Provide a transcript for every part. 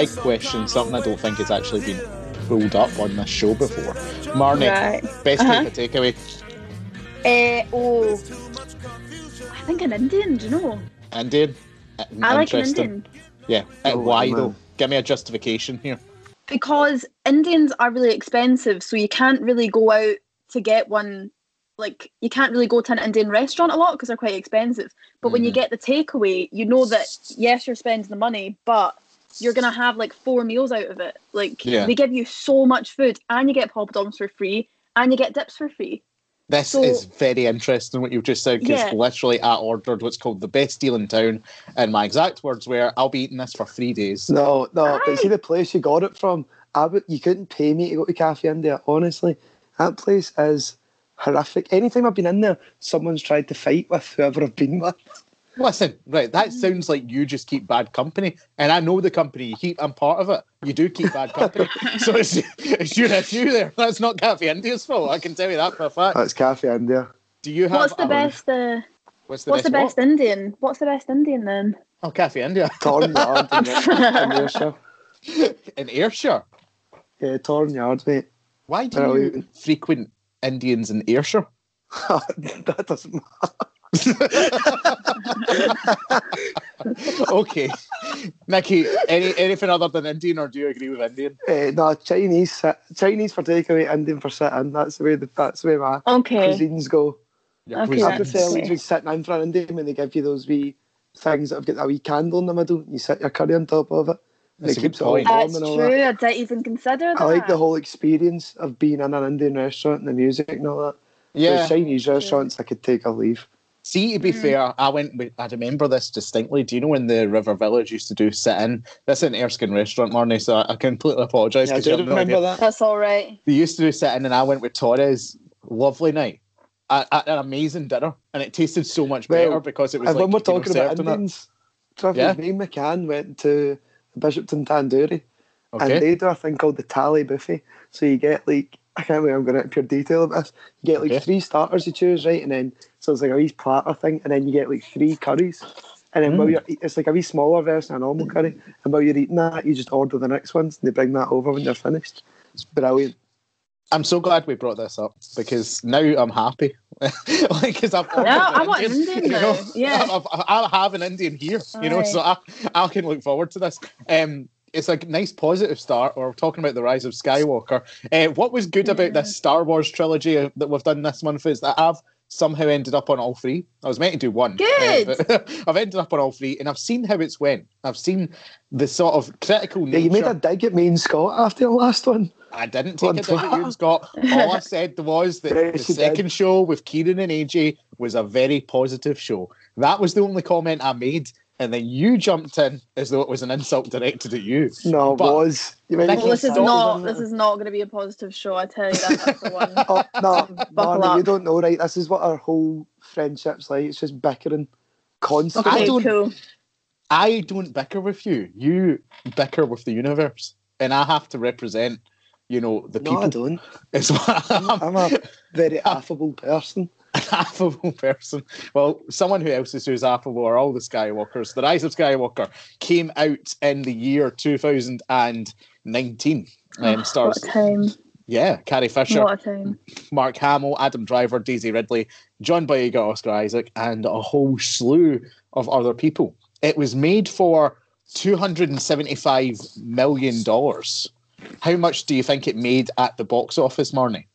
big question, something I don't think has actually been pulled up on this show before. Marnie, Right. best Uh-huh. type of takeaway. Uh, oh, I think an Indian. Do you know? Indian. I like an interesting. Indian Yeah. Uh, Oh, why man. though? Give me a justification here. because Indians are really expensive, so you can't really go out to get one. Like you can't really go to an Indian restaurant a lot because they're quite expensive. But when you Mhm. get the takeaway, you know that yes, you're spending the money, but you're gonna have like four meals out of it. Like Yeah. they give you so much food, and you get poppadoms for free, and you get dips for free. This So- is very interesting what you've just said because Yeah. literally I ordered what's called the best deal in town, and my exact words were, "I'll be eating this for three days." No, no, but see the place you got it from. I would, you couldn't pay me to go to Cafe India. Honestly, that place is horrific. Anytime I've been in there, someone's tried to fight with whoever I've been with. Listen, right, that sounds like you just keep bad company, and I know the company you keep. I'm part of it. You do keep bad company, so it's, it's your issue there. That's not Cafe India's fault. I can tell you that for a fact. That's Cafe India. Do you have? What's the a- best? Uh, What's the what's best? the best what? Indian? What's the best Indian then? Oh, Cafe India Torn Yard in, in Ayrshire. in Ayrshire. Yeah, Torn Yard, mate. Why do you Brilliant. frequent Indians in Ayrshire? that doesn't matter. okay, Nikki. Any anything other than Indian, or do you agree with Indian? Uh, no, Chinese, Chinese for takeaway, Indian for sit-in. That's the way. The, that's the way my Okay. cuisines go. Your Okay, I cuisine. prefer okay. like sitting in for an Indian when they give you those wee things that have got a wee candle in the middle. You sit your curry on top of it. And That's it keeps it all point. warm That's and all true. that. I didn't even consider that. I like the whole experience of being in an Indian restaurant and the music and all that. Yeah. With Chinese restaurants, I could take a leave. See, to be Mm. fair, I went. With, I remember this distinctly. Do you know when the River Village used to do sit in? This is an Erskine restaurant, Marnie. So I completely apologise. Yeah, I 'cause you do remember idea. that. That's all right. They used to do sit in, and I went with Torres. Lovely night. At, at an amazing dinner, and it tasted so much Well, better because it was And like when we're talking about served in it. Indians, Trevor, Yeah. me and McCann went to Bishopton Tandoori and they do a thing called the Thali Buffet. So you get like, I can't believe I'm going into pure detail about this. You get like Okay. three starters you choose, right? And then, so it's like a wee platter thing, and then you get like three curries. And then while Mm. you're, eat- it's like a wee smaller version of a normal curry. And while you're eating that, you just order the next ones and they bring that over when you're finished. It's brilliant. I'm so glad we brought this up because now I'm happy. like, because I've ordered Yeah, an I want Indian, Indian you know? Yeah. I've, I've, I'll have an Indian here, you know, Aye. so I, I can look forward to this. Um, it's a nice positive start. We're talking about the rise of Skywalker. Uh, what was good about Yeah. this Star Wars trilogy uh, that we've done this month is that I've somehow ended up on all three. I was meant to do one. uh, Good. but I've ended up on all three, and I've seen how it's went. I've seen the sort of critical Yeah, you made a dig at me and Scott after the last one. I didn't take One a dig at you and Scott. All I said was that Yes, the you did. second show with Kieran and AJ was a very positive show. That was the only comment I made. And then you jumped in as though it was an insult directed at you. No, it But- was. You made Nicky, Well, this is not. This is not going to be a positive show. I tell you that. That's the one. Oh, no, Buckle Marnie, you don't know, right? This is what our whole friendship's like. It's just bickering constantly. I don't- cool. I don't bicker with you. You bicker with the universe. And I have to represent, you know, the people. no, I people. don't. It's what I'm, I'm a very affable person. affable person. Well, someone who else is who's affable are all the Skywalkers. The Rise of Skywalker came out in the year 2019. Um, stars, What a time. yeah, Carrie Fisher, What a time. Mark Hamill, Adam Driver, Daisy Ridley, John Boyega, Oscar Isaac, and a whole slew of other people. It was made for $275 million. How much do you think it made at the box office, Marnie?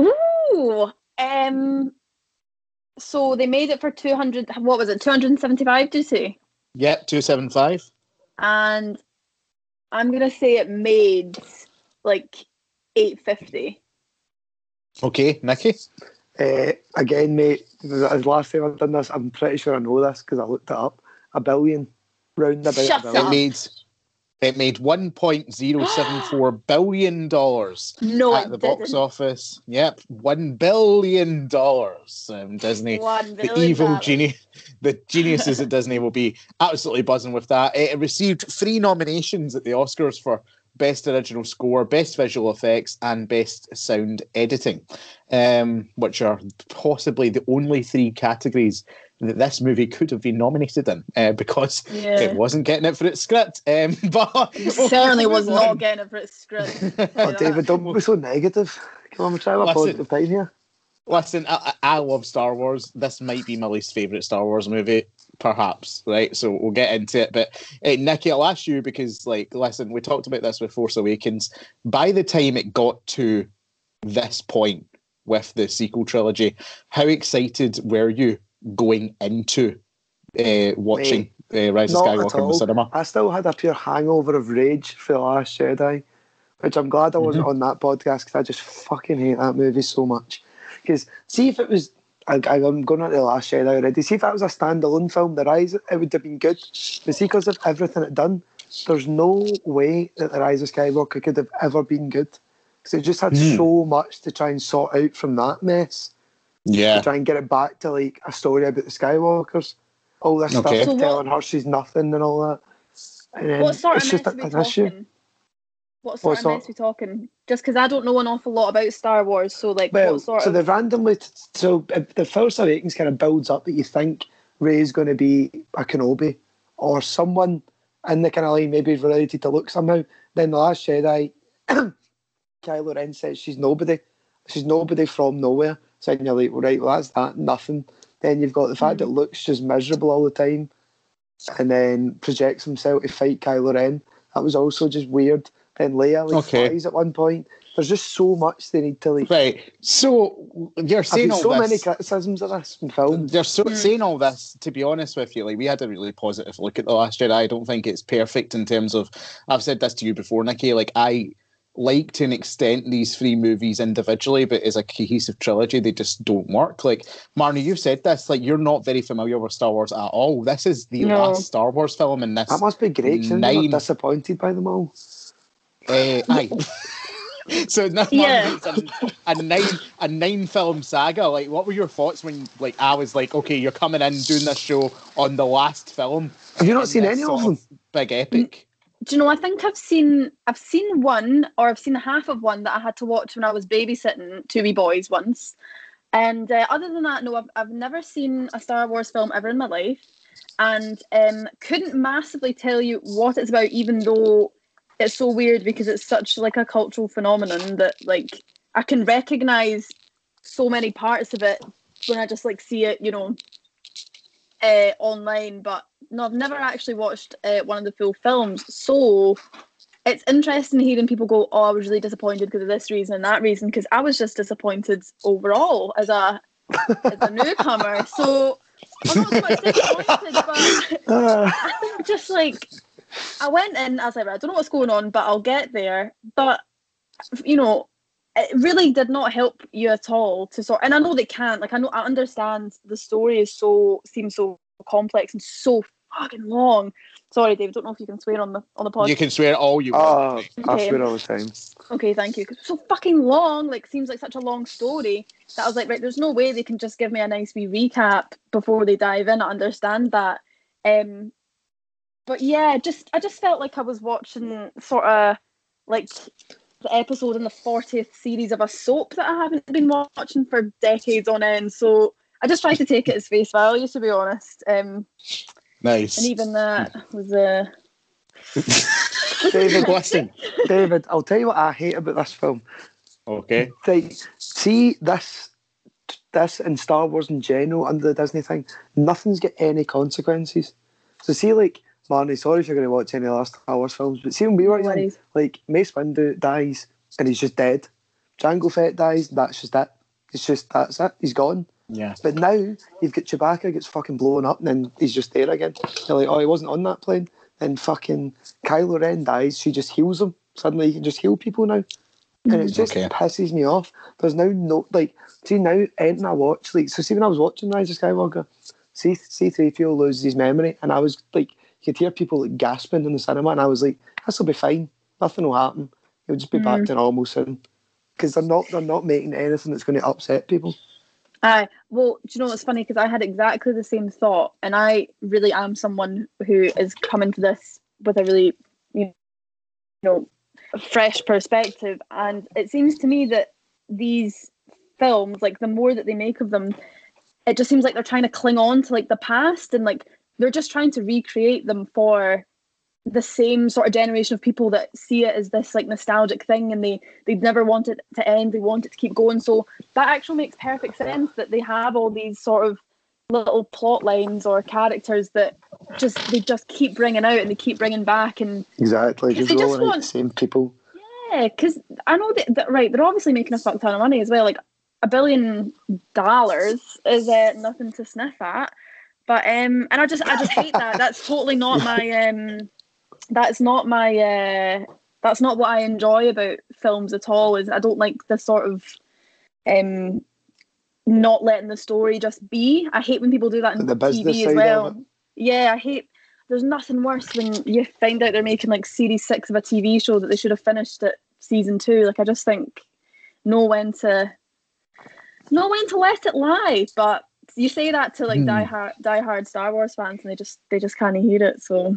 Ooh. Um. So they made it for two hundred. What was it? Two hundred and seventy-five. Did you say? Yeah, 275. And I'm gonna say it made like eight fifty. Okay, Nikki? Uh, again, mate, the last time I've done this, I'm pretty sure I know this because I looked it up. A billion, round about Shut a It billion. up. made it made one point zero seven four billion dollars No, at the didn't. box office. Yep, one billion dollars. Um, Disney, One the evil genie, the geniuses at Disney will be absolutely buzzing with that. It received three nominations at the Oscars for Best Original Score, Best Visual Effects, and Best Sound Editing, um, which are possibly the only three categories that this movie could have been nominated in uh, because Yeah. it wasn't getting it for its script. Um, but It certainly was on. not getting it for its script. Oh, David, don't be so negative. Come on, we're trying to a Listen. positive time here. Listen, I, I I love Star Wars. This might be my least favorite Star Wars movie, perhaps. Right, so we'll get into it. But uh, Nikki, I'll ask you because, like, listen, we talked about this with Force Awakens. By the time it got to this point with the sequel trilogy, how excited were you going into uh, watching uh, Rise of Skywalker in the cinema? I still had a pure hangover of rage for The Last Jedi, which I'm glad I wasn't on that podcast because I just fucking hate that movie so much. Because see if it was, I, I'm going on to The Last Jedi already. See if that was a standalone film, The Rise, it would have been good. But see, because of everything it done, there's no way that The Rise of Skywalker could have ever been good. Because it just had Hmm. so much to try and sort out from that mess Yeah. to try and get it back to like a story about the Skywalkers. All this Okay. stuff So what- telling her she's nothing and all that. And then what sort it's of just mess a- are we an issue. talking? What sort What of sort- mess are we talking? Just because I don't know an awful lot about Star Wars, so like, Well, what sort so of? they randomly so if the Force Awakens kind of builds up that you think Rey's going to be a Kenobi or someone in the kind of line maybe related to Luke somehow. Then the Last Jedi, Kylo Ren says she's nobody. She's nobody from nowhere. So then you're like, well, right, well that's that nothing. Then you've got the fact that Luke's just miserable all the time, and then projects himself to fight Kylo Ren. That was also just weird. Then Leia like Okay. flies at one point. There's just so much they need to like. Right. So you're I've saying all so this. many criticisms of this in film. They're so Mm. saying all this. To be honest with you, like we had a really positive look at the Last Jedi. I don't think it's perfect in terms of. I've said this to you before, Nikki. Like I like to an extent these three movies individually, but as a cohesive trilogy, they just don't work. Like Marnie, you've said this. Like you're not very familiar with Star Wars at all. This is the No. last Star Wars film, and this. That must be great. Since Nine. I'm not disappointed by them all. Uh, aye. so now Yeah. a, a nine a nine film saga. Like, what were your thoughts when like I was like, okay, you're coming in doing this show on the last film? Have you not seen any of them? Big epic. Do you know? I think I've seen I've seen one or I've seen half of one that I had to watch when I was babysitting two wee boys once. And uh, other than that, no, I've I've never seen a Star Wars film ever in my life, and um, couldn't massively tell you what it's about, even though it's so weird because it's such like a cultural phenomenon that like I can recognize so many parts of it when I just like see it, you know, uh, online. But no, I've never actually watched uh, one of the full films. So it's interesting hearing people go, "Oh, I was really disappointed because of this reason and that reason," because I was just disappointed overall as a as a newcomer. So I'm not so much disappointed, but I think just like I went in, as I I don't know what's going on, but I'll get there. But you know, it really did not help you at all to sort. And I know they can't. Like I know, I understand the story is so seems so complex and so fucking long. Sorry, David. Don't know if you can swear on the on the podcast. You can swear all you oh, want. I Okay. swear all the time. Okay, thank you so fucking long. Like, seems like such a long story that I was like, right, there's no way they can just give me a nice wee recap before they dive in. I understand that. Um, but yeah, just I just felt like I was watching sort of like the episode in the 40th series of a soap that I haven't been watching for decades on end. So I just tried to take it as face value, to be honest. Um, Nice. and even that was uh, David, Listen. David, I'll tell you what I hate about this film. Okay. Like, see this, this and Star Wars in general under the Disney thing. Nothing's got any consequences. So see, like, Marnie, sorry if you're going to watch any of the last Star Wars films, but see when we were No young, like Mace Windu dies and he's just dead. Jango Fett dies, that's just it. It's just that's it. He's gone. Yeah. But now you've got Chewbacca gets fucking blown up and then he's just there again. You're like, oh, he wasn't on that plane. Then fucking Kylo Ren dies. She just heals him. Suddenly you can just heal people now. And it just Okay. pisses me off. There's now no, like, see now, anything I watch, like, so see when I was watching Rise of Skywalker, C- C3PO loses his memory and I was like, you could hear people like gasping in the cinema and I was like, this will be fine. Nothing will happen. He'll just be back mm. to normal soon. Because they're not, they're not making anything that's going to upset people. Aye. Well, do you know what's funny? Because I had exactly the same thought, and I really am someone who is coming to this with a really, you know, fresh perspective. And it seems to me that these films, like the more that they make of them, it just seems like they're trying to cling on to like the past and like they're just trying to recreate them for the same sort of generation of people that see it as this like nostalgic thing and they they'd never want it to end they want it to keep going so that actually makes perfect sense that they have all these sort of little plot lines or characters that just they just keep bringing out and they keep bringing back and exactly they just want- the same people. yeah because i know that, that right they're obviously making a fuck ton of money as well like a billion dollars is uh, nothing to sniff at but um and i just i just hate that. That's totally not my um that's not my uh that's not what i enjoy about films at all is i don't like the sort of um not letting the story just be. I hate when people do that in The tv as well. yeah i hate there's nothing worse when you find out they're making like series six of a tv show that they should have finished at season two. Like i just think know when to know when to let it lie. But you say that to like Hmm. die hard die hard star wars fans and they just they just can't hear it so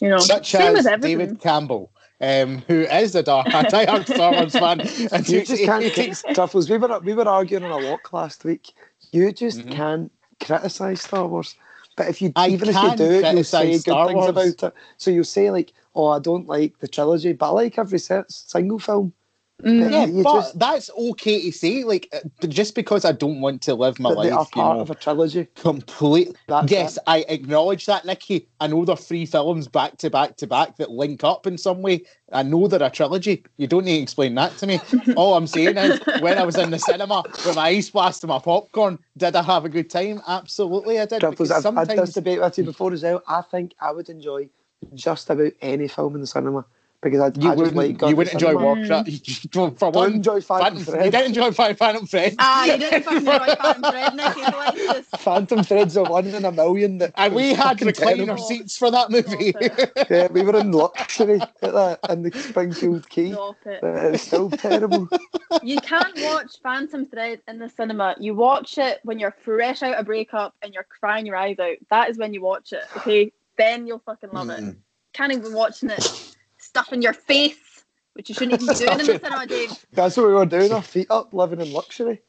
you know Such same as with everything David Campbell, um, who is a dar- a diehard Star Wars fan. And You just can't. takes- Truffles, we were we were arguing on a walk last week. You just Mhm. can't criticize Star Wars. But if you I even if you do it, you'll criticise say good Star things about it. So you'll say like, "Oh, I don't like the trilogy, but I like every single film." Mm. Yeah, You but just- that's okay to say. Like, uh, just because I don't want to live my That they are life, you part know, of a trilogy. complete. Yes, it. I acknowledge that, Nikki. I know they're three films back to back to back that link up in some way. I know they're a trilogy. You don't need to explain that to me. All I'm saying is, when I was in the cinema with my ice blast and my popcorn, did I have a good time? Absolutely, I did. Because I've had this sometimes debate with you before as well. I think I would enjoy just about any film in the cinema because I, you I just wouldn't, like going you wouldn't enjoy cinema. Warcraft. For Don't one, enjoy Phantom Phantom, you Thread. didn't enjoy Phantom Phantom Thread. ah you didn't enjoy Phantom Thread Nicky Alexis Phantom Thread's a one in a million. That And we had fucking recliner terrible. seats for that movie. Yeah, we were in luxury at that in the Springfield Quay. Stop it. But It's still terrible. You can't watch Phantom Thread in the cinema. You watch it when you're fresh out of breakup and you're crying your eyes out. That is when you watch it. Okay, then you'll fucking love it. Mm. Can't even be watching it stuff in your face, which you shouldn't even be doing in the cinema, Dave. That's what we were doing, our feet up, living in luxury.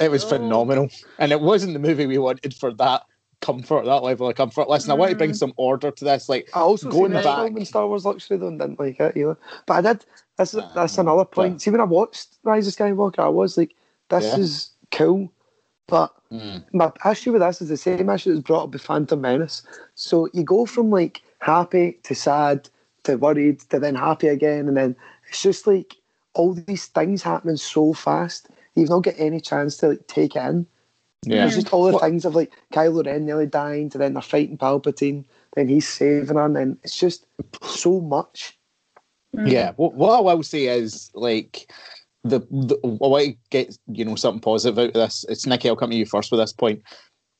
It was Oh. phenomenal. And it wasn't the movie we wanted for that comfort, that level of comfort. Listen, I want to bring Mm. some order to this. Like, I also Going seen back- film in Star Wars Luxury though and didn't like it either. But I did. This is Ah, that's another point. See, when I watched Rise of Skywalker, I was like, "This Yeah. is cool," but mm, my issue with this is the same issue that was brought up with Phantom Menace. So you go from like happy to sad to worried to then happy again, and then it's just like all these things happening so fast. You've not got any chance to like take it in. yeah. It's just all the What- things of like Kylo Ren nearly dying, to then they're fighting Palpatine, then he's saving her, and then it's just so much. Mm. Yeah. What, what I will say is, like, the, the oh, I want to get you know something positive out of this. It's Nicky. I'll come to you first with this point.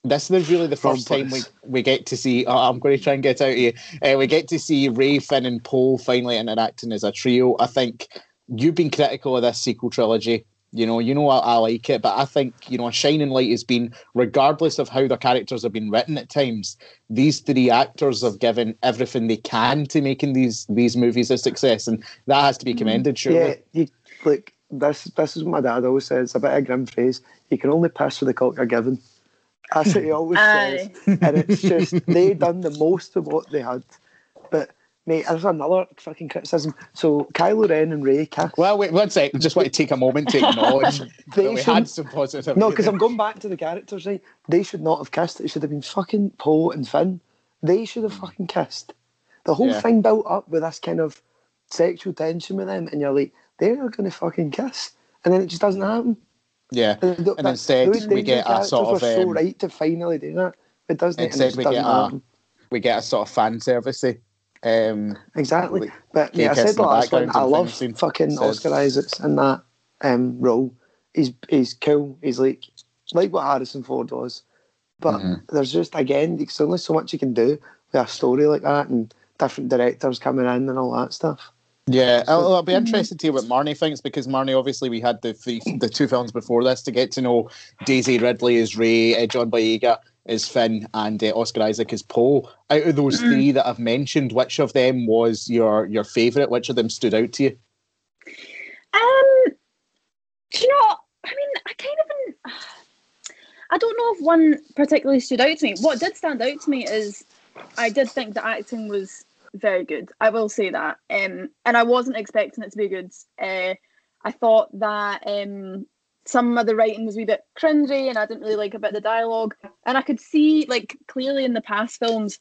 This is really the first time we, we get to see. Oh, I'm going to try and get out of you. Uh, we get to see Rey, Finn, and Poe finally interacting as a trio. I think you've been critical of this sequel trilogy. You know, you know I, I like it, but I think you know a shining light has been, regardless of how the characters have been written at times, these three actors have given everything they can to making these these movies a success, and that has to be commended. Surely, Yeah, you like this. This is what my dad always says. A bit of a grim phrase. You can only pass for the cock you're given. That's what he always says. And it's just they done the most of what they had. But mate, there's another fucking criticism. So Kylo Ren and Rey cast. Well, wait one sec. Just want to take a moment to acknowledge that we shouldn't- had some positive. No, because I'm going back to the characters, right? They should not have kissed. It should have been fucking Poe and Finn. They should have hmm. fucking kissed. The whole Yeah. thing built up with this kind of sexual tension with them, and you're like, they're going to fucking kiss. And then it just doesn't happen. Yeah. And, And instead we get a sort of, so um, right to finally do that. It doesn't. and it Instead we get a happen. we get a sort of fan servicey. Um, Exactly. like, But yeah, I said the last one. I love fucking said. Oscar Isaacs in that um, role. He's he's cool. He's like like what Harrison Ford was. But Mhm. there's just again, there's only so much you can do with a story like that, and different directors coming in and all that stuff. Yeah, I'll, I'll be interested to hear what Marnie thinks because Marnie, obviously, we had the three, the two films before this to get to know Daisy Ridley as Rey, uh, John Boyega as Finn, and uh, Oscar Isaac as Poe. Out of those Mm. three that I've mentioned, which of them was your your favourite? Which of them stood out to you? Um, do you know? I mean, I kind of. I don't know if one particularly stood out to me. What did stand out to me is I did think the acting was very good. I will say that. Um, and I wasn't expecting it to be good. Uh, I thought that um, some of the writing was a wee bit cringy and I didn't really like a bit of the dialogue. And I could see, like, clearly in the past films,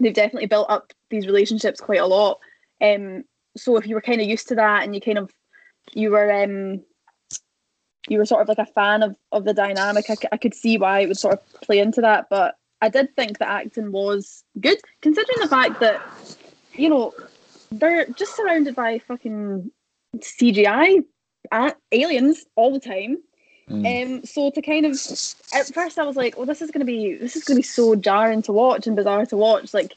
they've definitely built up these relationships quite a lot. Um, so if you were kind of used to that and you kind of, you were, um, you were sort of like a fan of, of the dynamic, I, I could see why it would sort of play into that. But I did think the acting was good, considering the fact that, you know, they're just surrounded by fucking CGI aliens all the time. Mm. Um, so to kind of at first I was like, well, this is gonna be this is gonna be so jarring to watch and bizarre to watch. Like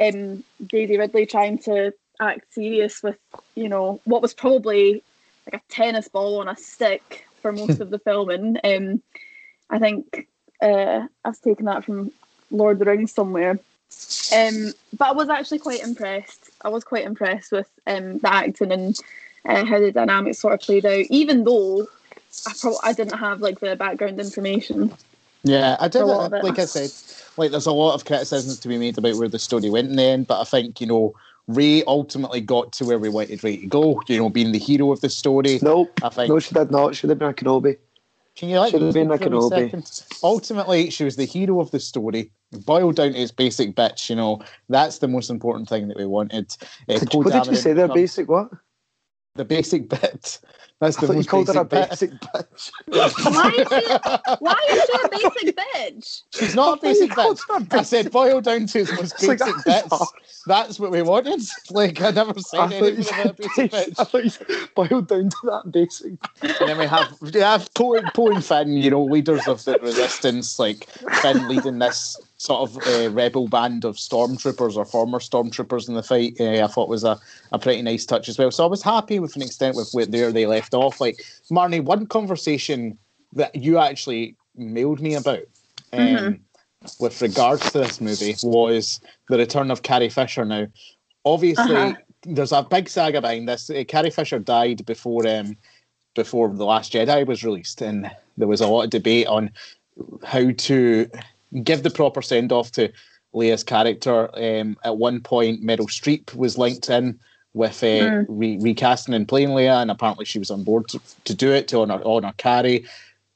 um, Daisy Ridley trying to act serious with you know what was probably like a tennis ball on a stick for most of the filming. Um, I think uh, I've taken that from Lord of the Rings somewhere. Um, but I was actually quite impressed. I was quite impressed with um, the acting and uh, how the dynamics sort of played out, even though I probably I didn't have like the background information. Yeah, I did. Like I said, like there's a lot of criticisms to be made about where the story went in the end, but I think you know Rey ultimately got to where we wanted Rey to go. You know, being the hero of the story. Nope. I think. No, she did not. Should have been a Kenobi. Can you like? Should have been a Kenobi. Ultimately, she was the hero of the story. Boiled down to its basic bitch. You know, that's the most important thing that we wanted. Uh, did, what did you say? Their basic what? The basic bit. That's the I most you called her a basic bitch. why, is she, why is she a basic bitch? She's not a basic bitch. A I said boil down to its most basic like, bits. That's what we wanted. Like I never said I anything about a basic bitch. I thought you boiled down to that basic. And then we have we have Poe, Poe and Finn, you know, leaders of the resistance, like Finn leading this sort of uh, rebel band of stormtroopers or former stormtroopers in the fight. Uh, I thought was a, a pretty nice touch as well. So I was happy with an extent with where they left off. Like Marnie, one conversation that you actually mailed me about. Um, mm-hmm. With regards to this movie, was the return of Carrie Fisher. Now, obviously, uh-huh. there's a big saga behind this. Uh, Carrie Fisher died before um, before the Last Jedi was released, and there was a lot of debate on how to give the proper send off to Leia's character. Um, at one point, Meryl Streep was linked in with uh, mm. re- recasting and playing Leia, and apparently she was on board to, to do it to honor honor Carrie.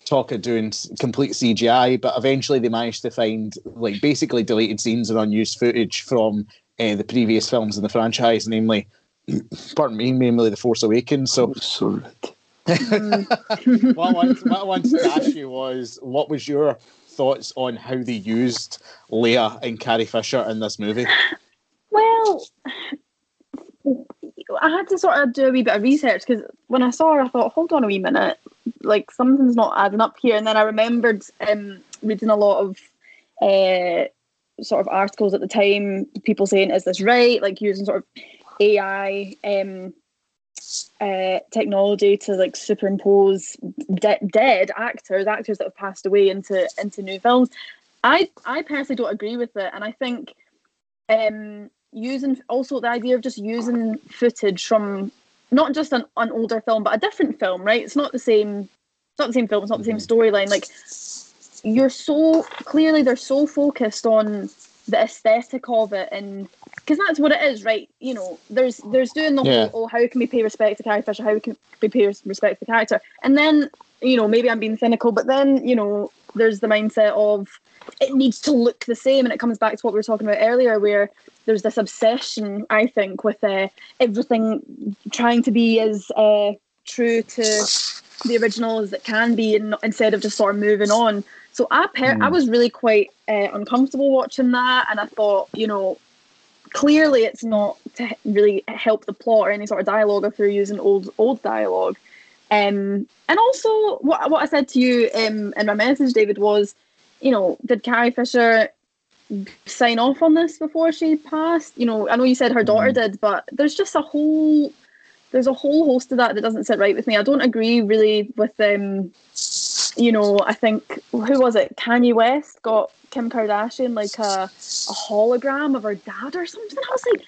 Talk of doing complete CGI, but eventually they managed to find like basically deleted scenes and unused footage from uh, the previous films in the franchise, namely, pardon me, namely The Force Awakens. So, oh, sorry. what, I wanted, what I wanted to ask you was, what was your thoughts on how they used Leia and Carrie Fisher in this movie? Well, I had to sort of do a wee bit of research because when I saw her, I thought, hold on a wee minute, like something's not adding up here. And then I remembered um, reading a lot of uh, sort of articles at the time, people saying, is this right? Like using sort of AI um, uh, technology to like superimpose de- dead actors, actors that have passed away into into new films. I I personally don't agree with it, and I think um, using also the idea of just using footage from not just an, an older film but a different film, right? It's not the same. It's not the same film. It's not the same mm-hmm. storyline. Like you're so clearly they're so focused on the aesthetic of it and because that's what it is, right? You know, there's there's doing the yeah. whole, oh, how can we pay respect to Carrie Fisher? How can we pay respect to the character? And then, you know, maybe I'm being cynical, but then, you know, there's the mindset of it needs to look the same, and it comes back to what we were talking about earlier, where there's this obsession, I think, with uh, everything trying to be as uh, true to the original as it can be, and instead of just sort of moving on. So I per- mm. I hmm. was really quite uh, uncomfortable watching that, and I thought, you know, clearly it's not to really help the plot or any sort of dialogue if they're using old old dialogue. Um, and also, what what I said to you um, in my message, David, was, you know, did Carrie Fisher sign off on this before she passed? You know, I know you said her daughter mm. did, but there's just a whole there's a whole host of that that doesn't sit right with me. I don't agree really with um, you know, I think who was it? Kanye West got Kim Kardashian like a, a hologram of her dad or something. I was like,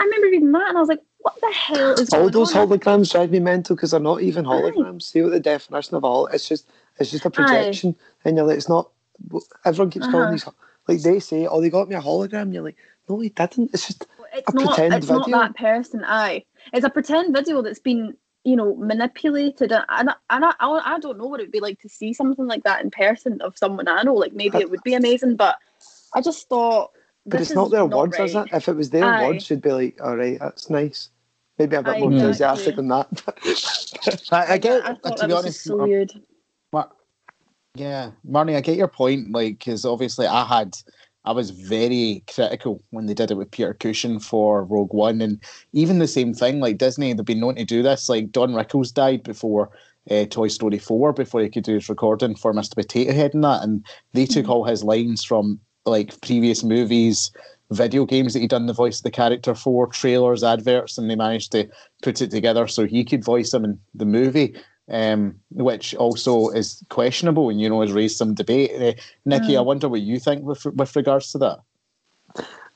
I remember reading that and I was like, what the hell is All those on? holograms drive me mental because they're not even holograms. See what the definition of all? It's just it's just a projection, and you're like, it's not. Everyone keeps calling Uh-huh. these like they say, oh, they got me a hologram. You're like, no, he didn't. It's just it's a not pretend it's not video. that person aye it's a pretend video that's been you know manipulated and, and, and I, I, I don't know what it would be like to see something like that in person of someone I know like maybe it would be amazing but I just thought But it's not is their words, right. is it? If it was their Aye. words, you'd be like, all right, that's nice. Maybe a bit Aye, more exactly. enthusiastic than that. I, I get, I to that be was honest, just so weird Mar- yeah, Marnie, I get your point. Like, because obviously I had, I was very critical when they did it with Peter Cushing for Rogue One, and even the same thing. Like Disney, they've been known to do this. Like Don Rickles died before uh, Toy Story four, before he could do his recording for Mr. Potato Head and that, and they took all his lines from like previous movies. Video games that he'd done the voice of the character for, trailers, adverts, and they managed to put it together so he could voice him in the movie um, which also is questionable and you know has raised some debate. Uh, Nikki, I wonder what you think with with regards to that.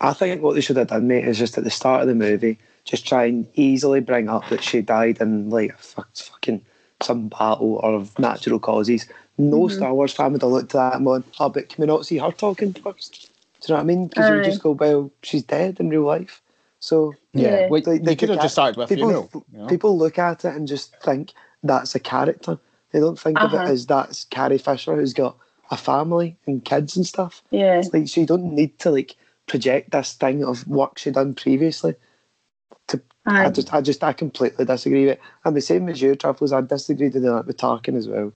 I think what they should have done, mate, is just at the start of the movie, just try and easily bring up that she died in like a fuck, fucking some battle or of natural causes. No Star Wars fan would have looked at that and gone, oh, but can we not see her talking first? Do you know what I mean? Because you would just go, well, she's dead in real life. So Yeah. well, They- they could have just started with people, funeral. you know? people look at it and just think that's a character. They don't think of Uh-huh. it as that's Carrie Fisher who's got a family and kids and stuff. yeah Like so you don't need to like project this thing of work she done previously. I aye. just I just I completely disagree with it. And the same as you, Truffles, I disagree with that with Tarkin as well.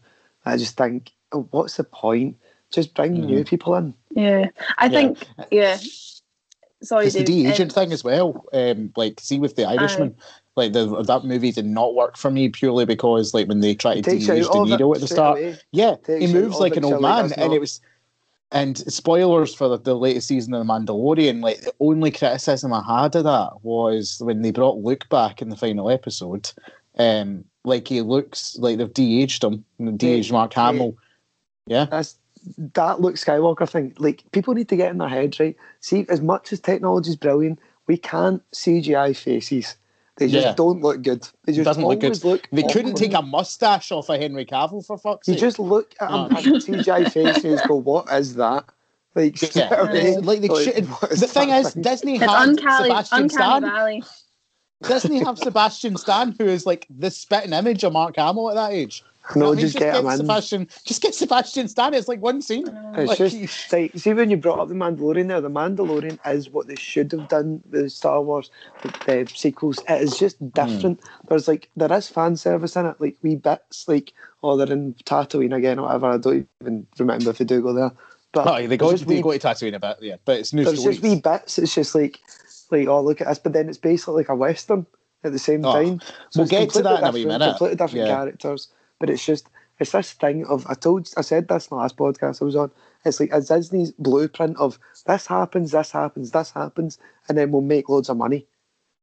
I just think oh, what's the point? Just bring Mm-hmm. new people in. yeah I Yeah. think yeah sorry It's the David. de aging Um, thing as well. Um, like, see with the Irishman, like the, that movie did not work for me purely because, like, when they tried to Takes de you age out De of it Niro at the start, away. yeah, he moves like an old man, and it was. And spoilers for the, the latest season of The Mandalorian. Like the only criticism I had of that was when they brought Luke back in the final episode. Um, like he looks like they've de-aged him, de-aged Mark. Hamill. Yeah, That's that Luke Skywalker thing. Like people need to get in their heads right. See, as much as technology is brilliant, we can't CGI faces. They just Yeah. don't look good. They just doesn't look good. look. they couldn't take a mustache off of Henry Cavill for fuck's sake. You just look at No. a CGI face and you just go, "What is that?" Like, Yeah, okay, like they like, should. The thing that is, thing? Disney it's had uncanny Sebastian Stan. valley Disney have Sebastian Stan, who is like the spitting image of Mark Hamill at that age. You no, what I mean? just get him in. Sebastian. Just get Sebastian Stan. It's like one scene. It's Like, just like see when you brought up the Mandalorian there, the Mandalorian is what they should have done with Star Wars the sequels. It is just hmm. different. There's like there is fan service in it, like wee bits, like oh they're in Tatooine again or whatever. I don't even remember if they do go there. But Oh, they there's go, just they wee- go to Tatooine a bit, yeah. But it's new there's stories. just wee bits. It's just like like oh look at this, but then it's basically like a western at the same Oh, time. we'll it's get to completely that in a wee different- minute. Completely different Yeah. characters, but it's just it's this thing of I told I said this in the last podcast I was on. It's like a Disney's blueprint of this happens, this happens, this happens, and then we'll make loads of money.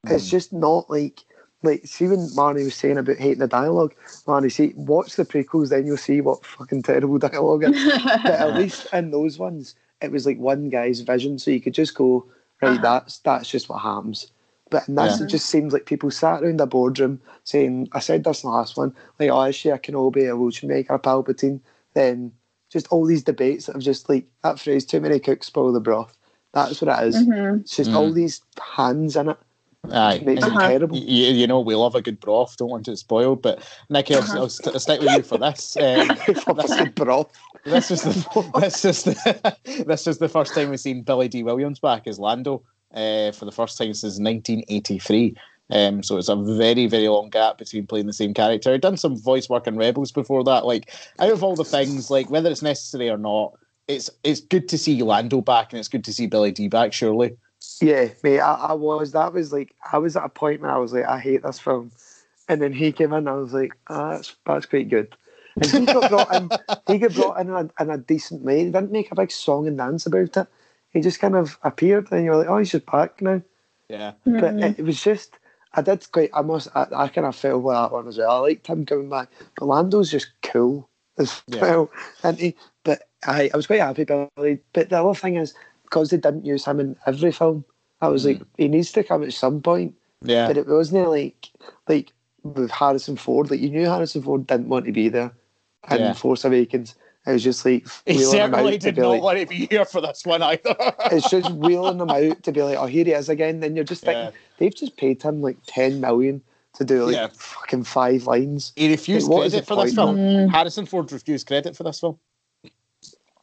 Mm. It's just not like like see when Marnie was saying about hating the dialogue. Marnie, see watch the prequels, then you'll see what fucking terrible dialogue is. but at least in those ones, it was like one guy's vision, so you could just go, right, Uh-huh. that's that's just what happens. But in this, Yeah. it just seems like people sat around a boardroom saying, I said this in the last one, like, oh, is she a Kenobi or will she make her a Palpatine? Then just all these debates that have just like that phrase, too many cooks spoil the broth. That's what it is. Mhm. It's just Mm. all these hands in it. Aye. Makes Uh-huh. terrible. You, you know, we love a good broth. Don't want it spoiled. But Nicky, I'll, Uh-huh. I'll, st- I'll stick with you for this. Um, Fucking broth. this is the this is the this is the first time we've seen Billy Dee Williams back as Lando uh, for the first time since 1983. Um, so it's a very very long gap between playing the same character. I'd done some voice work in Rebels before that. Like out of all the things, like whether it's necessary or not, it's it's good to see Lando back and it's good to see Billy Dee back. Surely, Yeah, mate, I, I was. That was like, I was at a point where I was like, I hate this film. And then he came in, and I was like, ah, that's, that's quite good. And he got brought in, he got brought in in a, in a decent way. He didn't make a big song and dance about it. He just kind of appeared, and you're like, oh, he's just back now. yeah. But Mhm. it, it was just, I did quite, I must, I, I kind of felt with that one as well. I liked him coming back. But Lando's just cool as Yeah. well. And he, but I, I was quite happy, Billy. But the other thing is, because they didn't use him in every film, I was Mm. like, he needs to come at some point. Yeah. But it wasn't like like with Harrison Ford. Like you knew Harrison Ford didn't want to be there, and Yeah. Force Awakens. It was just like He wheeling him certainly out to did be not like, want to be here for this one either. it's just wheeling him out to be like, oh, here he is again. Then you're just thinking Yeah. they've just paid him like ten million to do like Yeah. fucking five lines. He refused What is credit for this film. Mm. Harrison Ford refused credit for this film.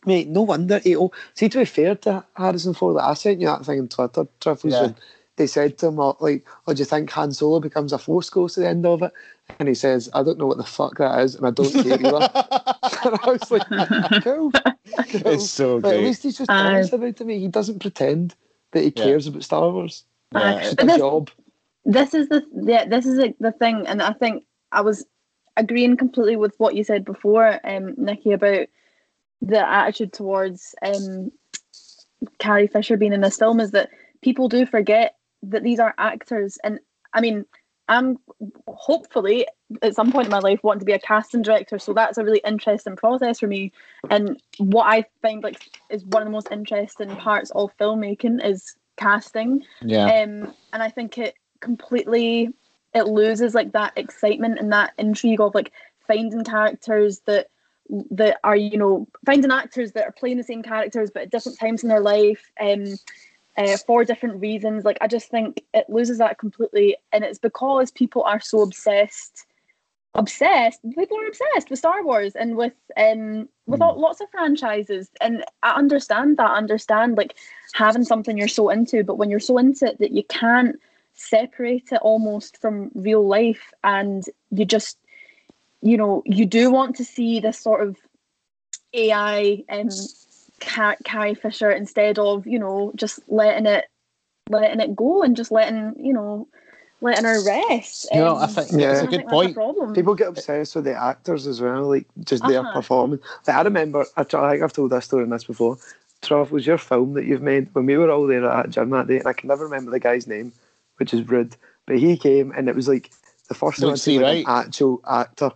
Mate, no wonder. He, oh, see, to be fair to Harrison Ford, like, I sent you that thing on Twitter, Truffles, Yeah. when they said to him, oh, like, oh, do you think Han Solo becomes a Force Ghost at the end of it? And he says, I don't know what the fuck that is, and I don't care either. and I was like, cool. cool. It's so But at least he's just Aye. honest about it to me. He doesn't pretend that he Yeah. cares about Star Wars. Yeah, It's a this- job. this is the yeah this is the thing and i think i was agreeing completely with what you said before um nikki about the attitude towards um carrie fisher being in this film is that people do forget that these are actors and i mean i'm hopefully at some point in my life wanting to be a casting director so that's a really interesting process for me. And what i find like is one of the most interesting parts of filmmaking is casting. Yeah. um, and I think it completely it loses like that excitement and that intrigue of like finding characters that that are you know finding actors that are playing the same characters but at different times in their life. Um uh, for different reasons like I just think it loses that completely and it's because people are so obsessed obsessed people are obsessed with Star Wars and with um with Mm. all, lots of franchises and I understand that I understand like having something you're so into but when you're so into it that you can't separate it almost from real life and you just you know you do want to see this sort of AI um Car- Carrie Fisher instead of you know just letting it letting it go and just letting you know letting her rest You know, I think Yeah. it's I a good think that's point. problem. People get obsessed with the actors as well, like just their Uh-huh. performance. Like, I remember, I, tr- I think I've told this story in this before. Truff was your film that you've made when we were all there at that gym that day, and I can never remember the guy's name, which is rude. But he came, and it was like the first time I'd seen C. like, an actual actor.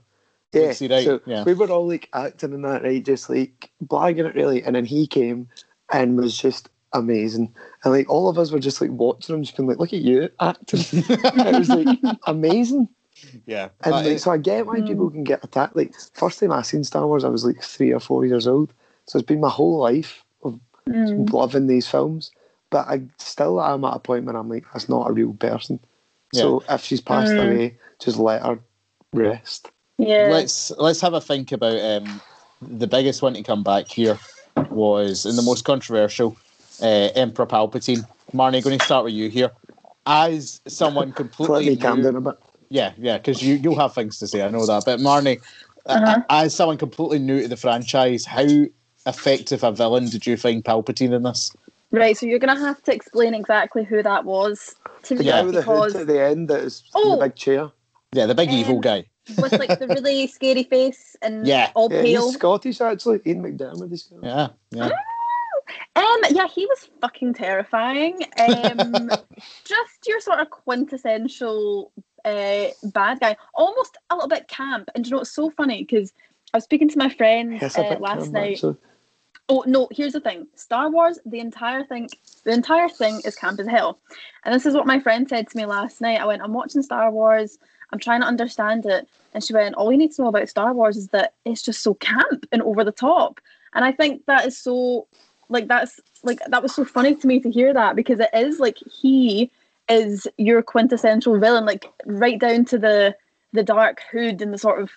Yeah, Luke C. So yeah. we were all like acting in that, right? Just like blagging it really, and then he came and was just amazing. And like all of us were just like watching him, just being like, "Look at you acting!" it was like amazing. Yeah. And like, so I get why Mm. people can get attacked. Like first time I seen Star Wars, I was like three or four years old. So it's been my whole life of Mm. loving these films. But I still am at a point where I'm like, that's not a real person. So if she's passed Mm. away, just let her rest. Yeah let's let's have a think about um, the biggest one to come back here was and the most controversial uh, Emperor Palpatine. Marnie, going to start with you here. As someone completely me calm new- down a bit. yeah, yeah, because you you'll have things to say. I know that, but Marnie, uh, Uh-huh. as someone completely new to the franchise, how effective a villain did you find Palpatine in this? Right, so you're gonna have to explain exactly who that was to The me guy with the hood at the end that is in Oh. the big chair. Yeah, the big evil Um, guy. With like the really scary face and Yeah. all Yeah, pale. he's Scottish actually. Ian McDiarmid is Scottish. Yeah, yeah. Um, yeah, he was fucking terrifying. Um, just your sort of quintessential uh, bad guy, almost a little bit camp. And you know it's so funny because I was speaking to my friend Yes, uh, last calm, night. actually. Oh no, here's the thing. Star Wars, the entire thing the entire thing is camp as hell. And this is what my friend said to me last night. I went, I'm watching Star Wars, I'm trying to understand it. And she went, All you need to know about Star Wars is that it's just so camp and over the top. And I think that is so like that's like that was so funny to me to hear that because it is like he is your quintessential villain, like right down to the the dark hood and the sort of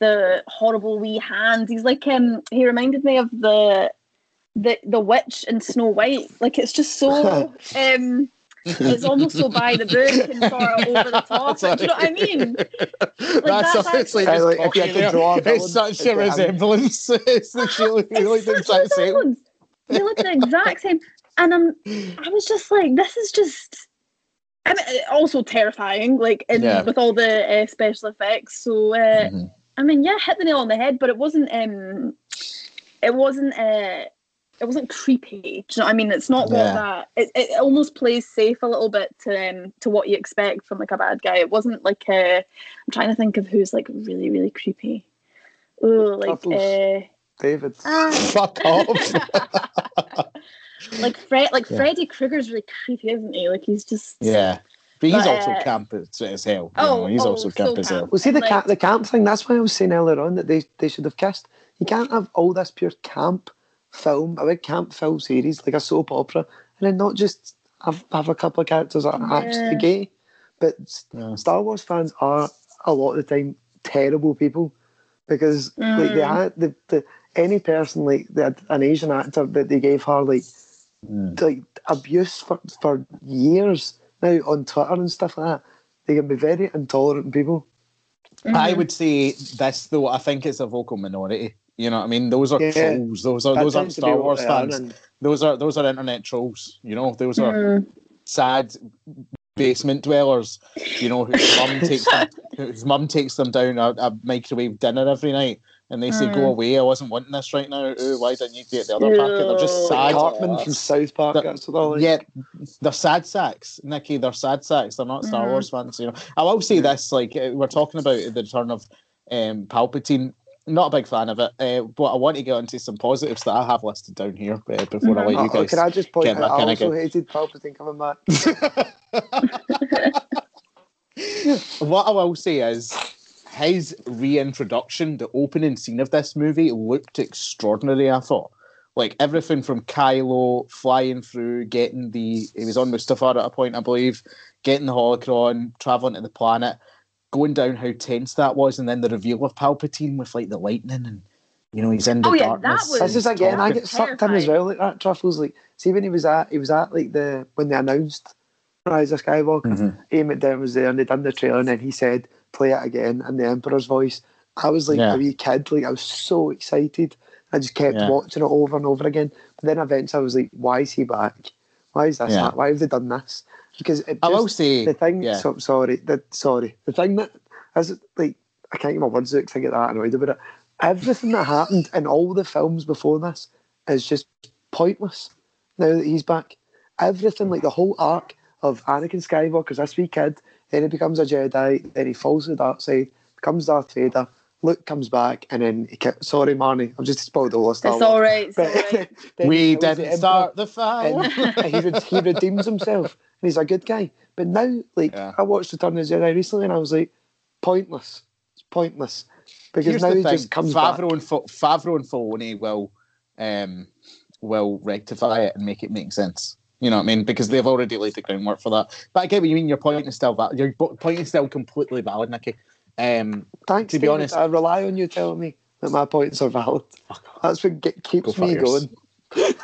the horrible wee hands. He's like um he reminded me of the the the witch in Snow White. Like it's just so um it's almost so by the book and sort of over the top. Do you know what I mean? that's, that's honestly actually- just Like, if you had draw a. It's such a resemblance. it's literally really It's the exact same. resemblance. They look the exact same. And I'm I was just like, this is just I mean also terrifying, like in Yeah. with all the uh, special effects. So uh, Mhm. I mean, yeah, hit the nail on the head, but it wasn't. Um, it wasn't. Uh, it wasn't creepy. Do you know what I mean? It's not Yeah. what that. It, it almost plays safe a little bit to um, to what you expect from like a bad guy. It wasn't like. Uh, I'm trying to think of who's like really really creepy. Oh, like Truffles. uh, David. Fuck off. like Fred, like Yeah. Freddy Krueger's really creepy, isn't he? Like he's just. yeah. But he's But, also uh, camp as, as hell. you oh, know, he's oh, also so camp as hell. camp. Well, see the Like- camp, the camp thing. That's why I was saying earlier on that they, they should have kissed. You can't have all this pure camp film, a big camp film series like a soap opera, and then not just have, have a couple of characters that are Yeah. actually gay. But Yeah. Star Wars fans are a lot of the time terrible people because like they Mm. had the, the any person like they had an Asian actor that they gave her like Mm. like abuse for for years now on Twitter and stuff like that. They can be very intolerant people. I Mhm. would say this though. I think it's a vocal minority. You know what I mean? Those are Yeah. trolls. Those are That those aren't tends to be Star Wars fans. and- Those are those are internet trolls. You know, those are Mhm. sad basement dwellers. You know, whose mum takes them, whose mum takes them down a, a microwave dinner every night, and they say, "Go Mm. away! I wasn't wanting this right now. Ooh, why didn't you get the other packet?" They're just Ew. sad. Cartman from South Park. That- That's what they're like. Yeah, they're sad sacks, Nikki. They're sad sacks. They're not Star Mhm. Wars fans. You know, I will say this: like uh, we're talking about the return of um, Palpatine. Not a big fan of it, uh, but I want to get into some positives that I have listed down here uh, before I let you guys. can I just point out? I also again. hated Palpatine coming back. what I will say is his reintroduction, the opening scene of this movie looked extraordinary. I thought, like everything from Kylo flying through, getting the he was on Mustafar at a point, I believe, getting the holocron, traveling to the planet, going down how tense that was, and then the reveal of Palpatine with like the lightning and. You know he's in the Oh, yeah, that darkness. was- This is again. I get sucked in as well like that. Truffles like see when he was at he was at like the when they announced Rise of Skywalker. Mhm. Ian McDiarmid was there and they done the trailer and then he said play it again in the Emperor's voice. I was like Yeah. a wee kid, like I was so excited. I just kept Yeah. watching it over and over again. But then eventually I was like, why is he back? Why is this? Yeah. Why have they done this? Because it I will say the thing. yeah. So, sorry, the sorry. The thing that is like I can't get my words out because I get that annoyed about it. Everything that happened in all the films before this is just pointless. Now that he's back, everything like the whole arc of Anakin Skywalker's this wee kid, then he becomes a Jedi, then he falls to the dark side, becomes Darth Vader. Luke comes back, and then he kept, sorry, Marnie, I've just spoiled all the Star It's all right. It's all But right. then we he kills the didn't Emperor start the fire. and he, re- he redeems himself and he's a good guy. But now, like, Yeah. I watched Return of the Jedi recently and I was like, pointless. It's pointless. Because Here's now the he thing: just comes back. And Fo- Favreau and Filoni will um, will rectify it and make it make sense. You know what I mean? Because they've already laid the groundwork for that. But I get what you mean. Your point is still valid. Your point is still completely valid, Nicky. Um, Thanks, to be David. honest- I rely on you telling me that my points are valid. That's what get, keeps fuck me yours. going.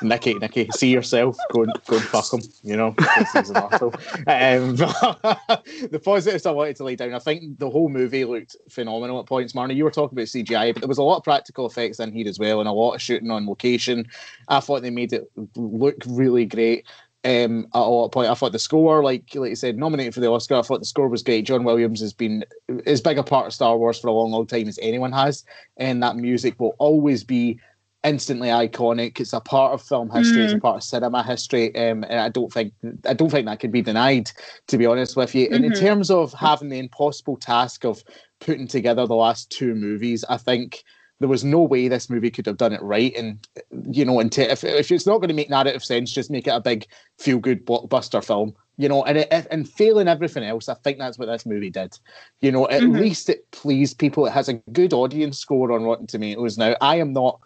Nicky, Nicky, see yourself. Go and go and fuck him. You know, This is an arsehole. um, the positives I wanted to lay down. I think the whole movie looked phenomenal at points. Marnie, you were talking about CGI, but there was a lot of practical effects in here as well, and a lot of shooting on location. I thought they made it look really great. Um, at a lot point, I thought the score, like like you said, nominated for the Oscar. I thought the score was great. John Williams has been as big a part of Star Wars for a long, long time as anyone has, and that music will always be instantly iconic. It's a part of film history. It's a part of cinema history, um, and I don't think I don't think that can be denied. To be honest with you, and in Mhm. terms of having the impossible task of putting together the last two movies, I think there was no way this movie could have done it right. And you know, and if if it's not going to make narrative sense, just make it a big feel good blockbuster film. You know, and it, and failing everything else, I think that's what this movie did. You know, at Mhm. least it pleased people. It has a good audience score on Rotten Tomatoes. Now, I am not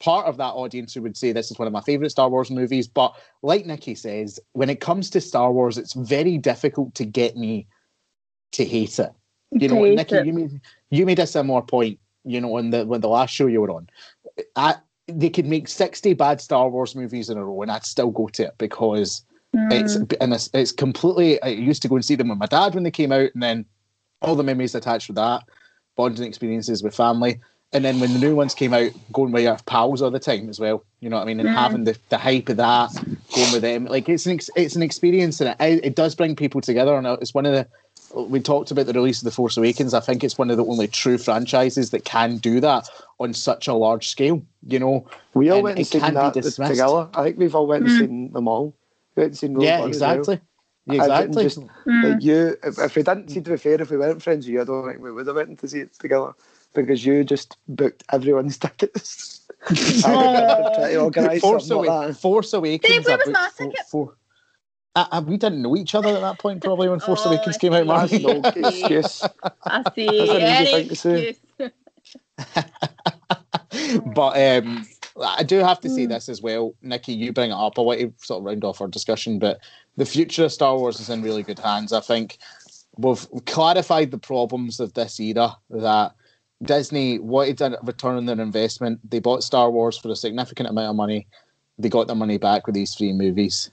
part of that audience who would say this is one of my favorite Star Wars movies. But like Nikki says, when it comes to Star Wars, it's very difficult to get me to hate it. You know, Nikki, it. you made you made a similar point. You know, on the when the last show you were on, I, they could make sixty bad Star Wars movies in a row, and I'd still go to it because it's Mm. and it's, it's completely. I used to go and see them with my dad when they came out, and then all the memories attached with that, bonding experiences with family, and then when the new ones came out, going with your pals all the time as well. You know what I mean, and Mhm. having the, the hype of that, going with them, like it's an ex, it's an experience, and it it does bring people together, and it's one of the. We talked about the release of The Force Awakens. I think it's one of the only true franchises that can do that on such a large scale. You know, We all And went it and seen that together. I think we've all went and Mm. seen them all. We went and seen Rogue yeah, One as well. exactly, I didn't exactly. just- Mm. Like you, if, if we didn't, see to be fair, if we weren't friends with you, I don't think we would have went to see it together because you just booked everyone's tickets. I think I'd try to organise Force, something Awa- like. Force Awakens. Dave, where was booked my four- four- Uh, we didn't know each other at that point, probably when Force Oh, Awakens I came out. see. That's no excuse. I see. That's Any thing to say. excuse. but um, I do have to say this as well, Nikki. You bring it up. I want to sort of round off our discussion, but the future of Star Wars is in really good hands. I think we've clarified the problems of this era that Disney wanted a return on their investment. They bought Star Wars for a significant amount of money. They got their money back with these three movies.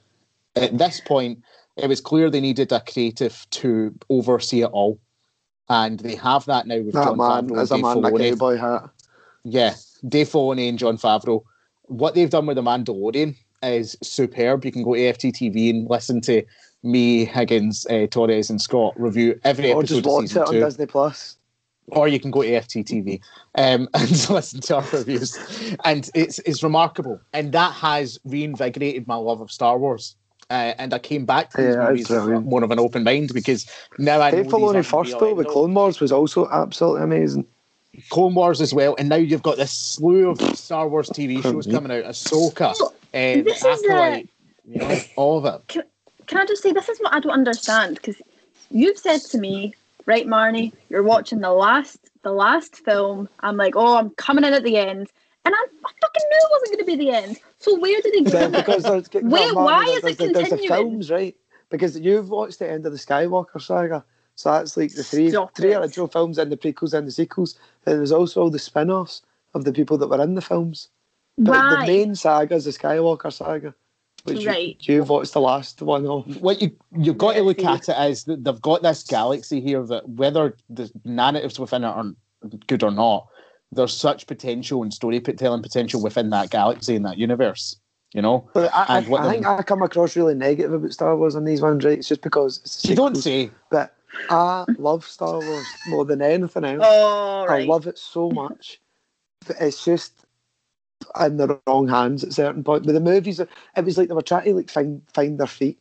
At this point, it was clear they needed a creative to oversee it all. And they have that now with That John man Favreau and a man in a cowboy hat. Yeah, Dave Filoni and Jon Favreau. What they've done with The Mandalorian is superb. You can go to AFT TV and listen to me, Higgins, uh, Torres, and Scott review every Or episode just of watch it season on two. Disney Plus. Or you can go to AFT TV um, and listen to our reviews. And it's it's remarkable. And that has reinvigorated my love of Star Wars. Uh, and I came back to these Yeah, it's movies with brilliant. more of an open mind because now I know Dave these Filoni first though with end-all. Clone Wars was also absolutely amazing. Clone Wars as well, and now you've got this slew of Star Wars TV shows coming out: Ahsoka, So, uh, this is, Acolyte, you know, all of it. Can I just say this is what I don't understand because you've said to me, right, Marnie, you're watching the last the last film. I'm like, oh, I'm coming in at the end, and I, I fucking knew it wasn't going to be the end. So where did it Then go? because there's, Wait, well, why there's, is it there's, there's the films, right? Because you've watched the end of the Skywalker saga. So that's like the three Stop three it. original films and the prequels and the sequels. And there's also all the spin offs of the people that were in the films. But right. the main saga is the Skywalker saga. Which you- Right. you've watched the last one of. What you you've got to look at it as that they've got this galaxy here that whether the narratives within it are good or not, there's such potential and storytelling potential within that galaxy and that universe. You know, But I, I, And what I think I come across really negative about Star Wars on these ones, right? It's just because it's you don't sequel. say. But I love Star Wars more than anything else. Oh, right. I love it so much. But it's just in the wrong hands at certain point. But the movies, it was like they were trying to like find find their feet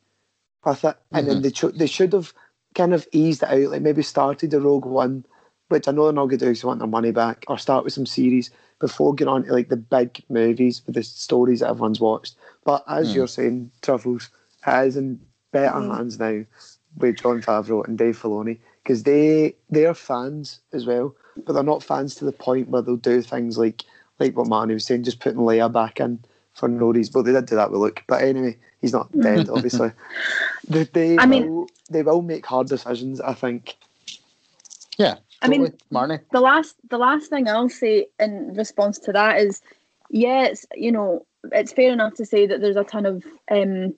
with it, and Mm-hmm. then they cho- they should have kind of eased it out. Like maybe started the Rogue One, which I know they're not going to do because they want their money back, or start with some series before getting on to like the big movies with the stories that everyone's watched. But as Mm. you're saying, Truffles it is in better Mm. hands now with Jon Favreau and Dave Filoni because they they're fans as well, but they're not fans to the point where they'll do things like like what Manny was saying, just putting Leia back in for no reason. But they did do that with Luke. But anyway, he's not dead, obviously. They, they I mean- will, they will make hard decisions. I think. Yeah, I mean- Marnie. the last the last thing I'll say in response to that is, yeah, you know it's fair enough to say that there's a ton of um,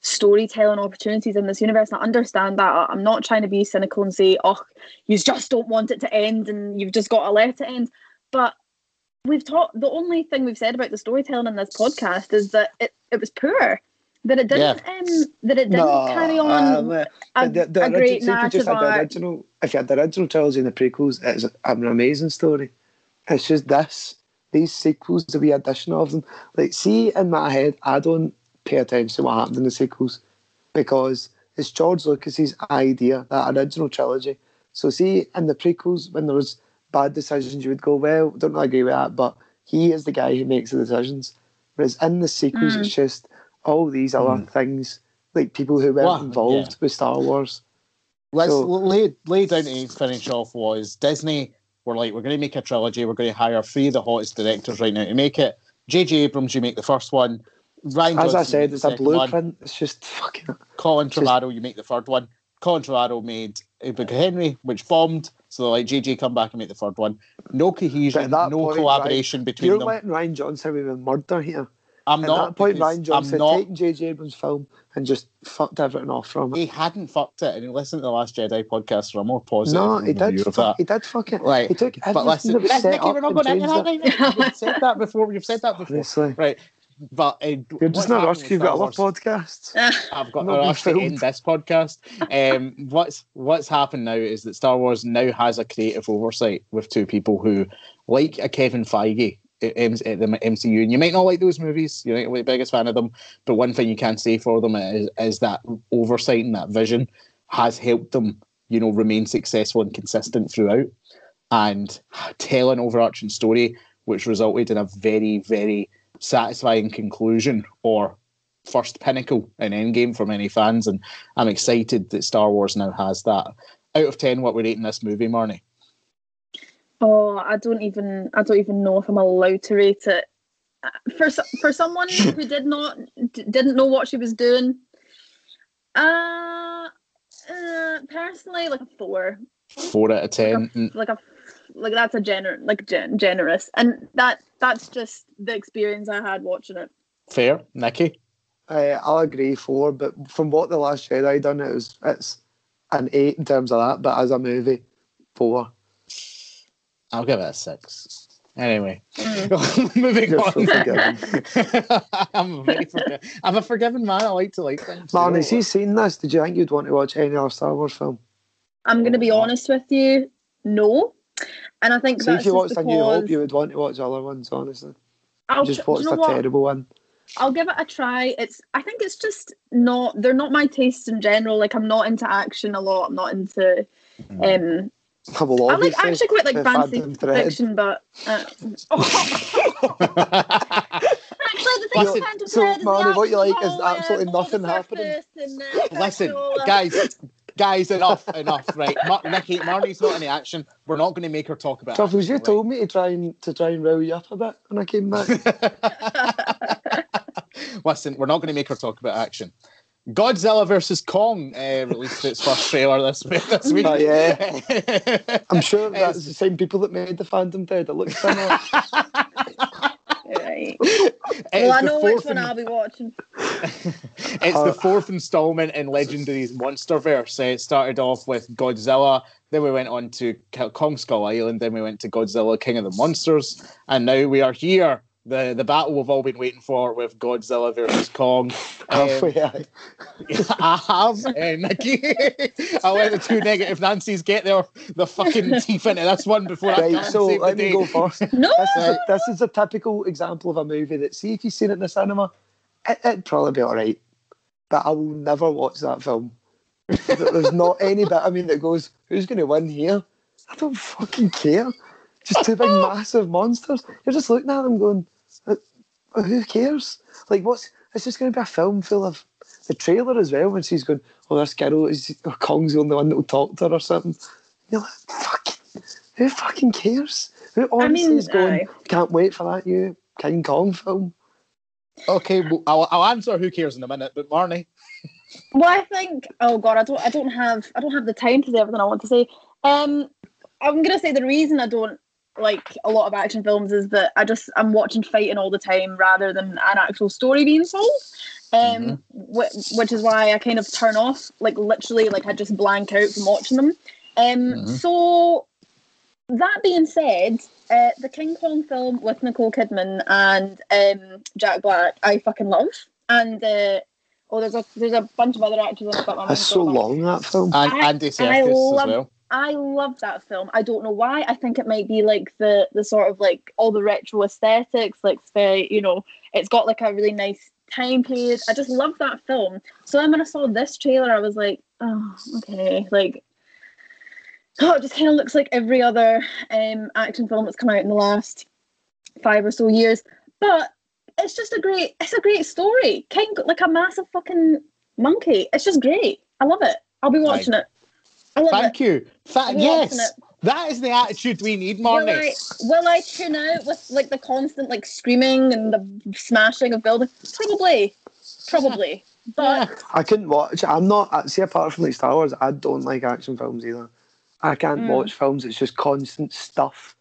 storytelling opportunities in this universe. And I understand that. I'm not trying to be cynical and say, oh, you just don't want it to end and you've just got to let it end. But we've talked. The only thing we've said about the storytelling in this podcast is that it, it was poor. That it didn't um, that it didn't carry on um, a, the, the a great original, if you narrative just had the arc. original, if you had the original trilogy and the prequels, it's an amazing story. It's just this, these sequels, the wee addition of them. Like, see, in my head, I don't pay attention to what happened in the sequels because it's George Lucas's idea, that original trilogy. So, see, in the prequels, when there was bad decisions, you would go, well, don't really agree with that, but he is the guy who makes the decisions. Whereas in the sequels, Mm. it's just all these other hmm. things, like people who weren't Well, involved yeah. with Star Wars. Let's So- lay, lay down to finish off was Disney were like, we're going to make a trilogy. We're going to hire three of the hottest directors right now to make it. J.J. Abrams, you make the first one. Ryan As Johnson, I said, it's a second one. blueprint. It's just fucking. Colin just- Trevorrow, you make the third one. Colin Trevorrow made Big Henry, which bombed. So like JJ come back and make the third one. No cohesion, no point, collaboration between You're them. letting Rian Johnson away with murder here. I'm At not. that point, because Rian Johnson I'm not. taking J.J. Abrams' film and just fucked everything off from it. He hadn't fucked it, and he listened to the Last Jedi podcast for a more positive No, he did. of Fuck, that. he did fuck it. Right, He took but everything listen, that was Nick, set Nicky, up we're not going into changed that it. right now. You've said that before. You've said that before. Honestly, Right, but uh, you're just what's not happening rushed. with You've got Star other Wars- podcasts. I've got Not a been rush to filmed. end this podcast. Um, what's what's happened now is that Star Wars now has a creative oversight with two people who, like a Kevin Feige at the MCU, and you might not like those movies. You're not the biggest fan of them, but one thing you can say for them is, is that oversight and that vision has helped them, you know, remain successful and consistent throughout, and tell an overarching story, which resulted in a very very satisfying conclusion or first pinnacle in Endgame for many fans, and I'm excited that Star Wars now has that. Out of ten, what we're rating this movie, Marnie? Oh, I don't even I don't even know if I'm allowed to rate it. Uh, For for someone who did not d- didn't know what she was doing, uh, uh personally like a four, Four out of ten. Mm, like a like that's a gener like gen- generous, and that that's just the experience I had watching it. Fair, Nikki. Uh, I'll agree four, but from what the Last Jedi done, it was it's an eight in terms of that. But as a movie, four. I'll give it a six. Anyway, Mm. moving You're on. so. I'm a very forgi- I'm a forgiving man. I like to like things. Man, you has he seen this? Did you think you'd want to watch any other Star Wars film? I'm gonna be honest with you, no, and I think See, that's if you just watched A New Hope, because you would want to watch other ones, honestly. I'll just tr- do watched you know a what? terrible one. I'll give it a try. It's I think it's just not they're not my tastes in general. Like I'm not into action a lot. I'm not into um Well, I like actually quite like fancy fiction, but uh, actually the thing Listen, with Phantom so, Thread is Marnie, what you like is is absolutely uh, nothing happening. And, uh, Listen, sexual, uh, guys, guys, enough, enough. Right, Mar- Nikki, Marnie's not in action. We're not going to make her talk about. Truffles, you action, told me to try and to try and row you up a bit when I came back. right? Listen, we're not going to make her talk about action. Godzilla versus Kong uh, released its first trailer this week. This week. Oh, yeah. I'm sure It's- that's the same people that made the Phantom Thread. It looks similar. right. It Well, I know which one in- I'll be watching. it's Uh, the fourth installment in Legendary's Monsterverse. Uh, It started off with Godzilla, then we went on to K- Kong Skull Island, then we went to Godzilla King of the Monsters, and now we are here. The, the battle we've all been waiting for with Godzilla versus Kong. Um, Halfway, aye. I have, uh, Nikki. I let the two negative Nancy's get their the fucking teeth into this one before I can't so save the let me day. go first. No, This is, a, this is a typical example of a movie that, see, if you've seen it in the cinema, it, it'd probably be all right. But I will never watch that film. There's not any bit, I mean, that goes, who's going to win here? I don't fucking care. Just two big, massive monsters. You're just looking at them going, "Uh, uh, who cares? Like, what's, it's just going to be a film full of, the trailer as well, when she's going, oh, this girl is, oh, Kong's the only one that will talk to her or something. You're like, fucking, who fucking cares? Who honestly mean, is going, aye. can't wait for that new King Kong film? Okay, well, I'll, I'll answer who cares in a minute, but Marnie. Well, I think. Oh God, I don't. I don't have. I don't have the time to say everything I want to say. Um, I'm gonna say the reason I don't like a lot of action films is that I just I'm watching fighting all the time rather than an actual story being told. Um, wh- which is why I kind of turn off, like literally, like I just blank out from watching them. Um, Mhm. so that being said, uh, the King Kong film with Nicole Kidman and um, Jack Black, I fucking love. And uh, oh, there's a there's a bunch of other actors on it, but my That's so long, that film. And I- Andy I Serkis as well. I love that film. I don't know why. I think it might be like the the sort of like all the retro aesthetics. Like it's very, you know, it's got like a really nice time period. I just love that film. So then when I saw this trailer, I was like, oh, okay, like. Oh, it just kind of looks like every other um, action film that's come out in the last five or so years. But it's just a great, it's a great story. King, like a massive fucking monkey. It's just great. I love it. I'll be watching. I it. Thank you. Fa- yes, that is the attitude we need, Will I, will I tune out with like the constant like screaming and the smashing of buildings? Probably, probably. But I couldn't watch. I'm not. See, apart from like Star Wars, I don't like action films either. I can't Mm. watch films. It's just constant stuff,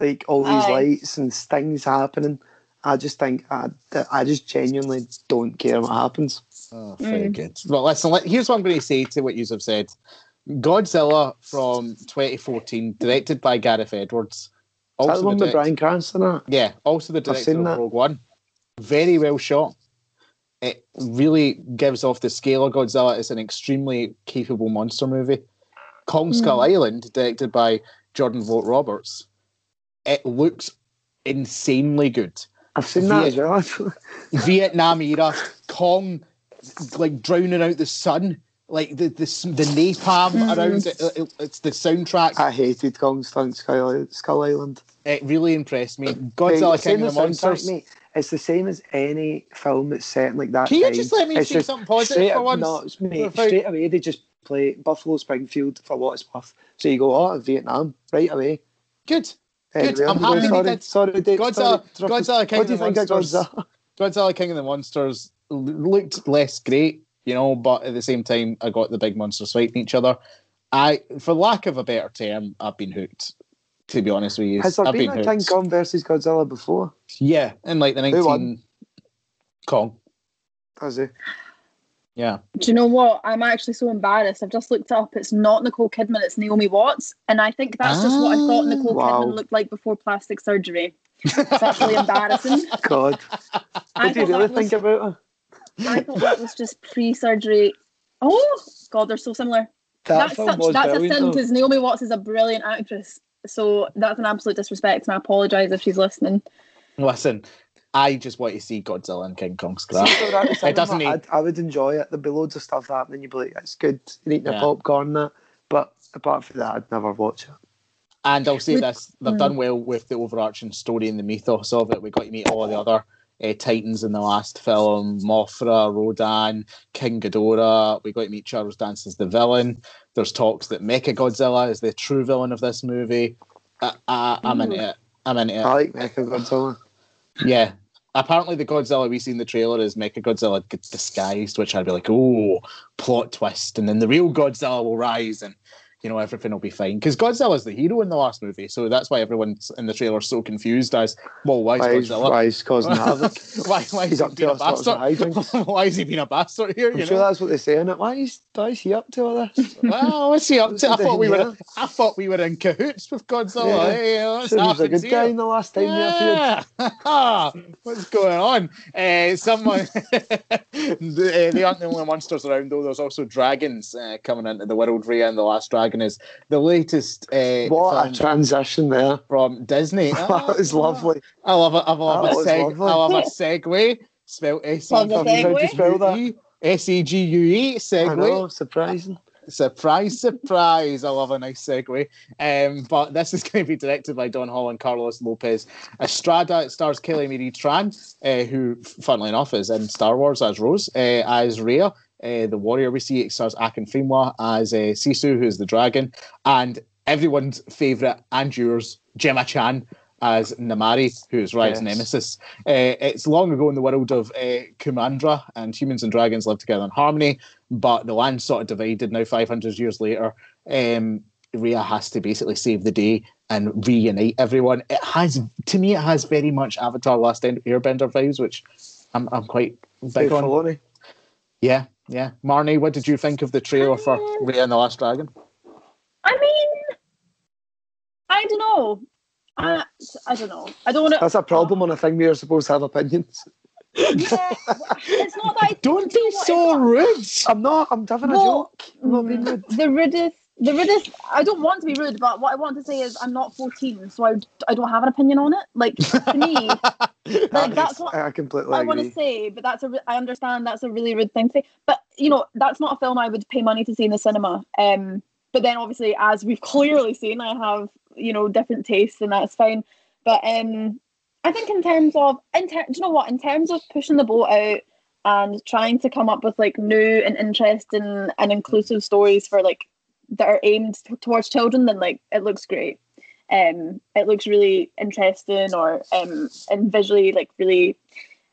like all these Aye. lights and things happening. I just think I, I just genuinely don't care what happens. Oh, very Mm. good. Well, listen, here's what I'm going to say to what you have said. Godzilla from 2014, directed by Gareth Edwards. Is that the one with Bryan Cranston? That Yeah, also the director of that. Rogue One. Very well shot. It really gives off the scale of Godzilla. It's an extremely capable monster movie. Kong hmm. Skull Island, directed by Jordan Vogt Roberts. It looks insanely good. I've seen that as well. Vietnam era, Kong like drowning out the sun, like the the, the napalm Mhm. around it, it- It's the soundtrack. I hated Kong Stunt Skull, Skull Island. It really impressed me. Hey, Godzilla saying King of the Monsters. mate, it's the same as any film that's set like that. Can you time. just let me It's say just something positive straight, for once? No, it's mate, Without- straight away they just play Buffalo Springfield for what it's worth. So you go, oh, Vietnam, right away. Good. Anyway, Good, I'm sorry, happy they sorry, did. sorry, Dave. Godzilla- sorry, Godzilla King What do you of the think of Monsters. Godzilla? Godzilla King of the Monsters looked less great, you know, but at the same time, I got the big monsters fighting each other. I, for lack of a better term, I've been hooked. To be honest with you, Has there I've been been a King hooked. Kong versus Godzilla before? Yeah, in like the Who nineteen won? Kong. Has he? Yeah, Do you know what? I'm actually so embarrassed. I've just looked it up. It's not Nicole Kidman. It's Naomi Watts, and I think that's just what I thought Ah. Nicole Wow. Kidman looked like before plastic surgery. It's actually embarrassing. God. I What do you really that was- think about her? I thought that was just pre-surgery. Oh God, they're so similar. That that's film such, was that's a sin because Naomi Watts is a brilliant actress. So that's an absolute disrespect, and I apologise if she's listening. listen, I just want to see Godzilla and King Kong scrap. See, if they were at the cinema, doesn't need- I'd- I would enjoy it. There'd be loads of stuff happening. You'd be like, it's good. You're eating your Yeah. popcorn and that. But apart from that, I'd never watch it. And I'll say Would- this: they've Mm. done well with the overarching story and the mythos of it. We got to meet all the other uh, titans in the last film: Mothra, Rodan, King Ghidorah. We got to meet Charles Dance as the villain. There's talks that Mecha Godzilla is the true villain of this movie. I, I, I'm into it. I'm into it. I like Mecha Godzilla. Yeah. Apparently, the Godzilla we see in the trailer is Mecha Godzilla g- disguised, which I'd be like, oh, plot twist. And then the real Godzilla will rise and, you know, everything will be fine. Because Godzilla's the hero in the last movie. So that's why everyone's in the trailer so confused as, well, why Why is is, Godzilla? why is causing havoc? why, why He's is he up being to a all sorts of bastard? why is he being a bastard here? I'm You sure know? that's what they're saying. It. Why is, why is he up to all this? well, what's he up to? I thought we were, I thought we were in cahoots with Godzilla. Yeah. Hey, what's Sure, he was a good here? guy in the last time he appeared. Yeah. What's going on? Uh, someone, they, they aren't the only monsters around, though. There's also dragons uh, coming into the world. Raya and the Last Dragon is the latest uh, What a transition there. from Disney. that was Ah, lovely. I love it. I love That a was seg. I love a segue. Spelled S E Love the G segue. U How'd you spell that? E S E G U E I segue. know, surprising. Surprise, surprise. I love a nice segue. Um, but this is going to be directed by Don Hall and Carlos Lopez Estrada. It stars Kelly Marie Tran, uh, who, funnily enough, is in Star Wars as Rose, uh, as Raya. Uh, the warrior we see it stars Awkwafina as uh, Sisu, who's the dragon, and everyone's favourite and yours, Gemma Chan as Namaari, who's Raya's Yes. nemesis. Uh, it's long ago in the world of uh, Kumandra, and humans and dragons live together in harmony but the land's sort of divided now 500 years later um Raya has to basically save the day and reunite everyone it has to me it has very much avatar last airbender vibes which i'm, I'm quite Dave big on Filoni. yeah yeah marnie what did you think of the trailer for Um, Raya and the last dragon I mean, I don't know. I, I don't know. I don't want to. That's a problem on a thing where you're supposed to have opinions. Yeah, it's not that I don't be so rude I'm not. I'm having a joke. I'm not being rude. the rudest. The rudest. I don't want to be rude, but what I want to say is I'm not 14, so I, I don't have an opinion on it. Like to me, like that's what I completely I want to say, but that's a i understand that's a really rude thing to say, but you know that's not a film I would pay money to see in the cinema. Um, but then obviously, as we've clearly seen, I have you know different tastes, and that's fine. But um, I think in terms of, in ter- do you know what? In terms of pushing the boat out and trying to come up with like new and interesting and inclusive stories for like that are aimed towards children, then like it looks great. Um, it looks really interesting, or um, and visually like really,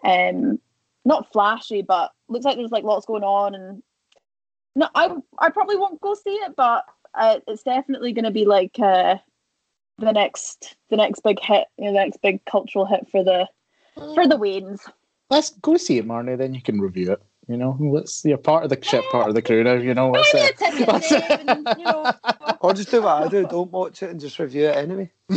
um, not flashy, but looks like there's like lots going on. And no, I I probably won't go see it, but uh, it's definitely going to be like uh, the next the next big hit, you know, the next big cultural hit for the for the Waynes. let's go see it marnie then you can review it you know let's you're part of the ship part of the crew now you know what's let's, me uh, a ticket, let's- Dave, and, you know, Or just do what I do. Don't watch it and just review it anyway.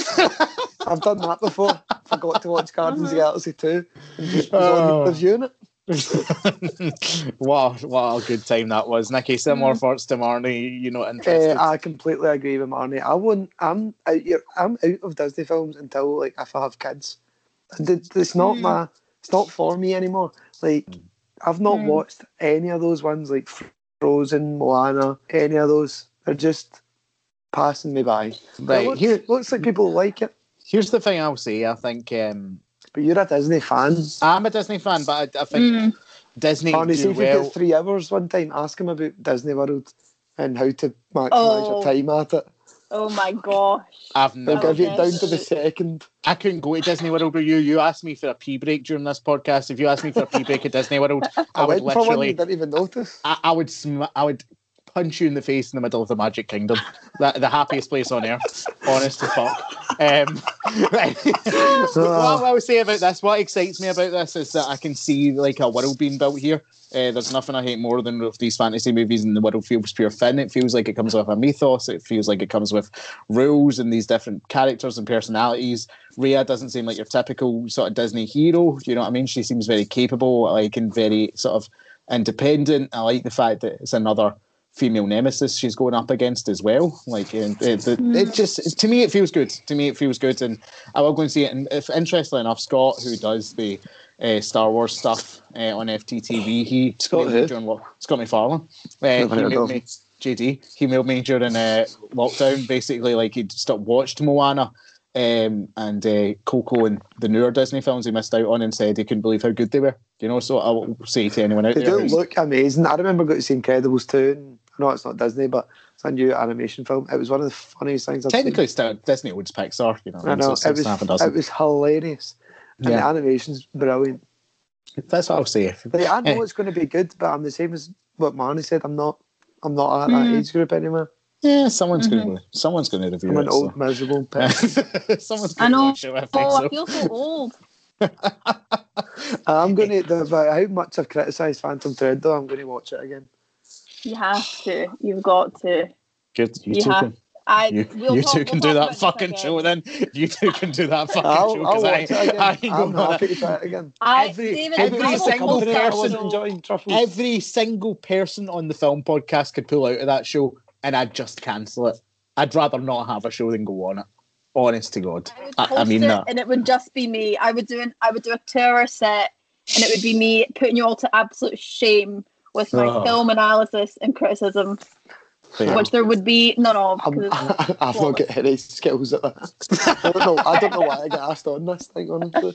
I've done that before. Forgot to watch Guardians of the Galaxy 2 and just was Oh. reviewing it. wow, what a good time that was, Nikki. Similar thoughts to Marnie. You know, Uh, interested. I completely agree with Marnie. I won't. I'm out. Here, I'm out of Disney films until like if I have kids. And It's not Hmm. my. It's not for me anymore. Like I've not Hmm. watched any of those ones like Frozen, Moana, any of those. They're just passing me by. But it right looks, here, looks like people like it. here's the thing I'll say. I think um, But you're a Disney fan. I'm a Disney fan, but I, I think Mm. Disney Barney, see do if you get three hours one time, ask him about Disney World and how to maximise Oh. your time at it. Oh my gosh. I've They'll never. give you Okay. down to the second. I couldn't go to Disney World with you. You asked me for a pee break during this podcast. If you asked me for a pee break at Disney World, I, I, would went for one, you literally, didn't even notice. I, I would, sm- I would punch you in the face in the middle of the Magic Kingdom. the, the happiest place on earth. Honest to fuck. Um, what I would say about this, what excites me about this is that I can see like a world being built here. Uh, there's nothing I hate more than with these fantasy movies and the world feels pure fun. It feels like it comes with a mythos. It feels like it comes with rules and these different characters and personalities. Raya doesn't seem like your typical sort of Disney hero. You know what I mean? She seems very capable, like and very sort of independent. I like the fact that it's another female nemesis she's going up against as well. Like and it, it, it just to me it feels good. To me it feels good, and I will go and see it. And if interestingly enough, Scott, who does the uh, Star Wars stuff uh, on FTTV, he Scott who? during lo- Scott McFarlane. Uh, he heard me. JD. He mailed me during uh, lockdown, basically like he'd stopped watched Moana. Um, and uh, Coco and the newer Disney films he missed out on and said he couldn't believe how good they were. You know, so I will say to anyone out They there, do who's- look amazing. I remember going to see Incredibles 2. And I know it's not Disney, but it's a new animation film. It was one of the funniest things I've technically still Disney owns Pixar. You know. I know. so It it's half a was, it was hilarious. And the Yeah. animation's brilliant. That's what I'll say. Like, I know Eh. it's going to be good, but I'm the same as what Marnie said. I'm not. I'm not at that Mm. age group anymore. Yeah, someone's going to someone's going to review I'm it. an old miserable so. person. someone's going to know. watch it. I think Oh, so. I feel so old. I'm going to. About how much I've criticised Phantom Thread, though, I'm going to watch it again. You have to. You've got to. Good. You, You two have- can, I. you, we'll you talk- two we'll can do that fucking again. show then. You two can do that fucking I'll, show because watch I, it again. I ain't I'm going happy to. to try it again. I, Every- David, every single talk company that I about was person- it. enjoying truffles. Every single person on the film podcast could pull out of that show, and I'd just cancel it. I'd rather not have a show than go on it. Honest to God, I I, I mean that. and it would just be me. I would do an, I would do a tour set, and it would be me putting you all to absolute shame with my Oh. film analysis and criticism, Fair. which there would be none of. I'm, 'cause it's- I've not got any skills at that. I don't know. I don't know why I got asked on this thing. Honestly,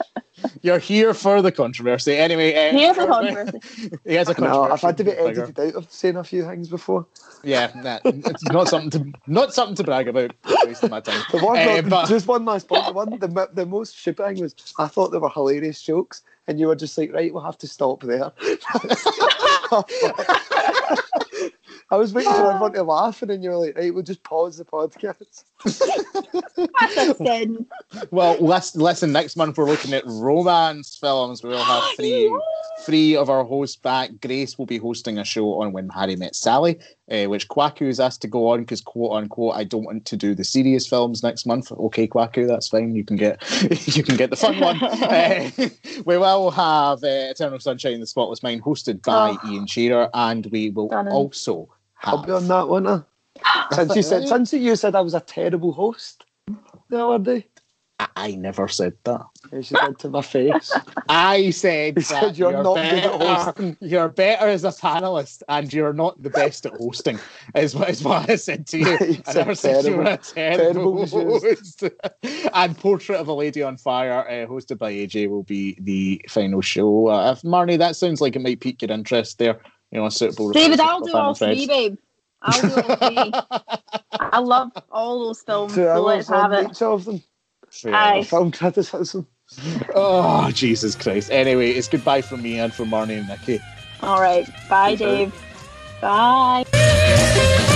You're here for the controversy. Anyway, uh, Here's the Corbin- controversy. He has a no, I've had to be controversial figure. edited out of saying a few things before. Yeah, nah, it's not something to not something to brag about. Wasting my time. The one, Eh, no, but- just one last point. The one, the, the most stupid thing was I thought they were hilarious jokes, and you were just like, right, we'll have to stop there. I was waiting for everyone to laugh, and then you were like, right, we'll just pause the podcast. That's a sin. Well, listen, listen. Next month we're looking at romance films. We'll have three, three of our hosts back. Grace will be hosting a show on When Harry Met Sally, uh, which Kwaku is asked to go on because quote unquote I don't want to do the serious films next month. Okay, Kwaku, that's fine. You can get you can get the fun one. Uh, we will have uh, Eternal Sunshine in the Spotless Mind hosted by Oh. Ian Shearer, and we will Stunning. also I'll have be on that one. Since you said, since you said I was a terrible host the other day, I, I never said that. you said to my face. I said, He that said you're not good at better, hosting. You're better as a panelist, and you're not the best at hosting. Is what is what I said to you. I never said you were a terrible, Terrible host. and Portrait of a Lady on Fire, uh, hosted by AJ, will be the final show. Uh, if Marnie, that sounds like it might pique your interest there. You know, a suitable. David, I'll for do Final all three, babe. I'll do all three. I love all those films. Two So let's have it. each of them. Fair Aye. Film criticism. Oh Jesus Christ! Anyway, it's goodbye from me and from Marnie and Nikki. All right. Bye, Dave. Bye.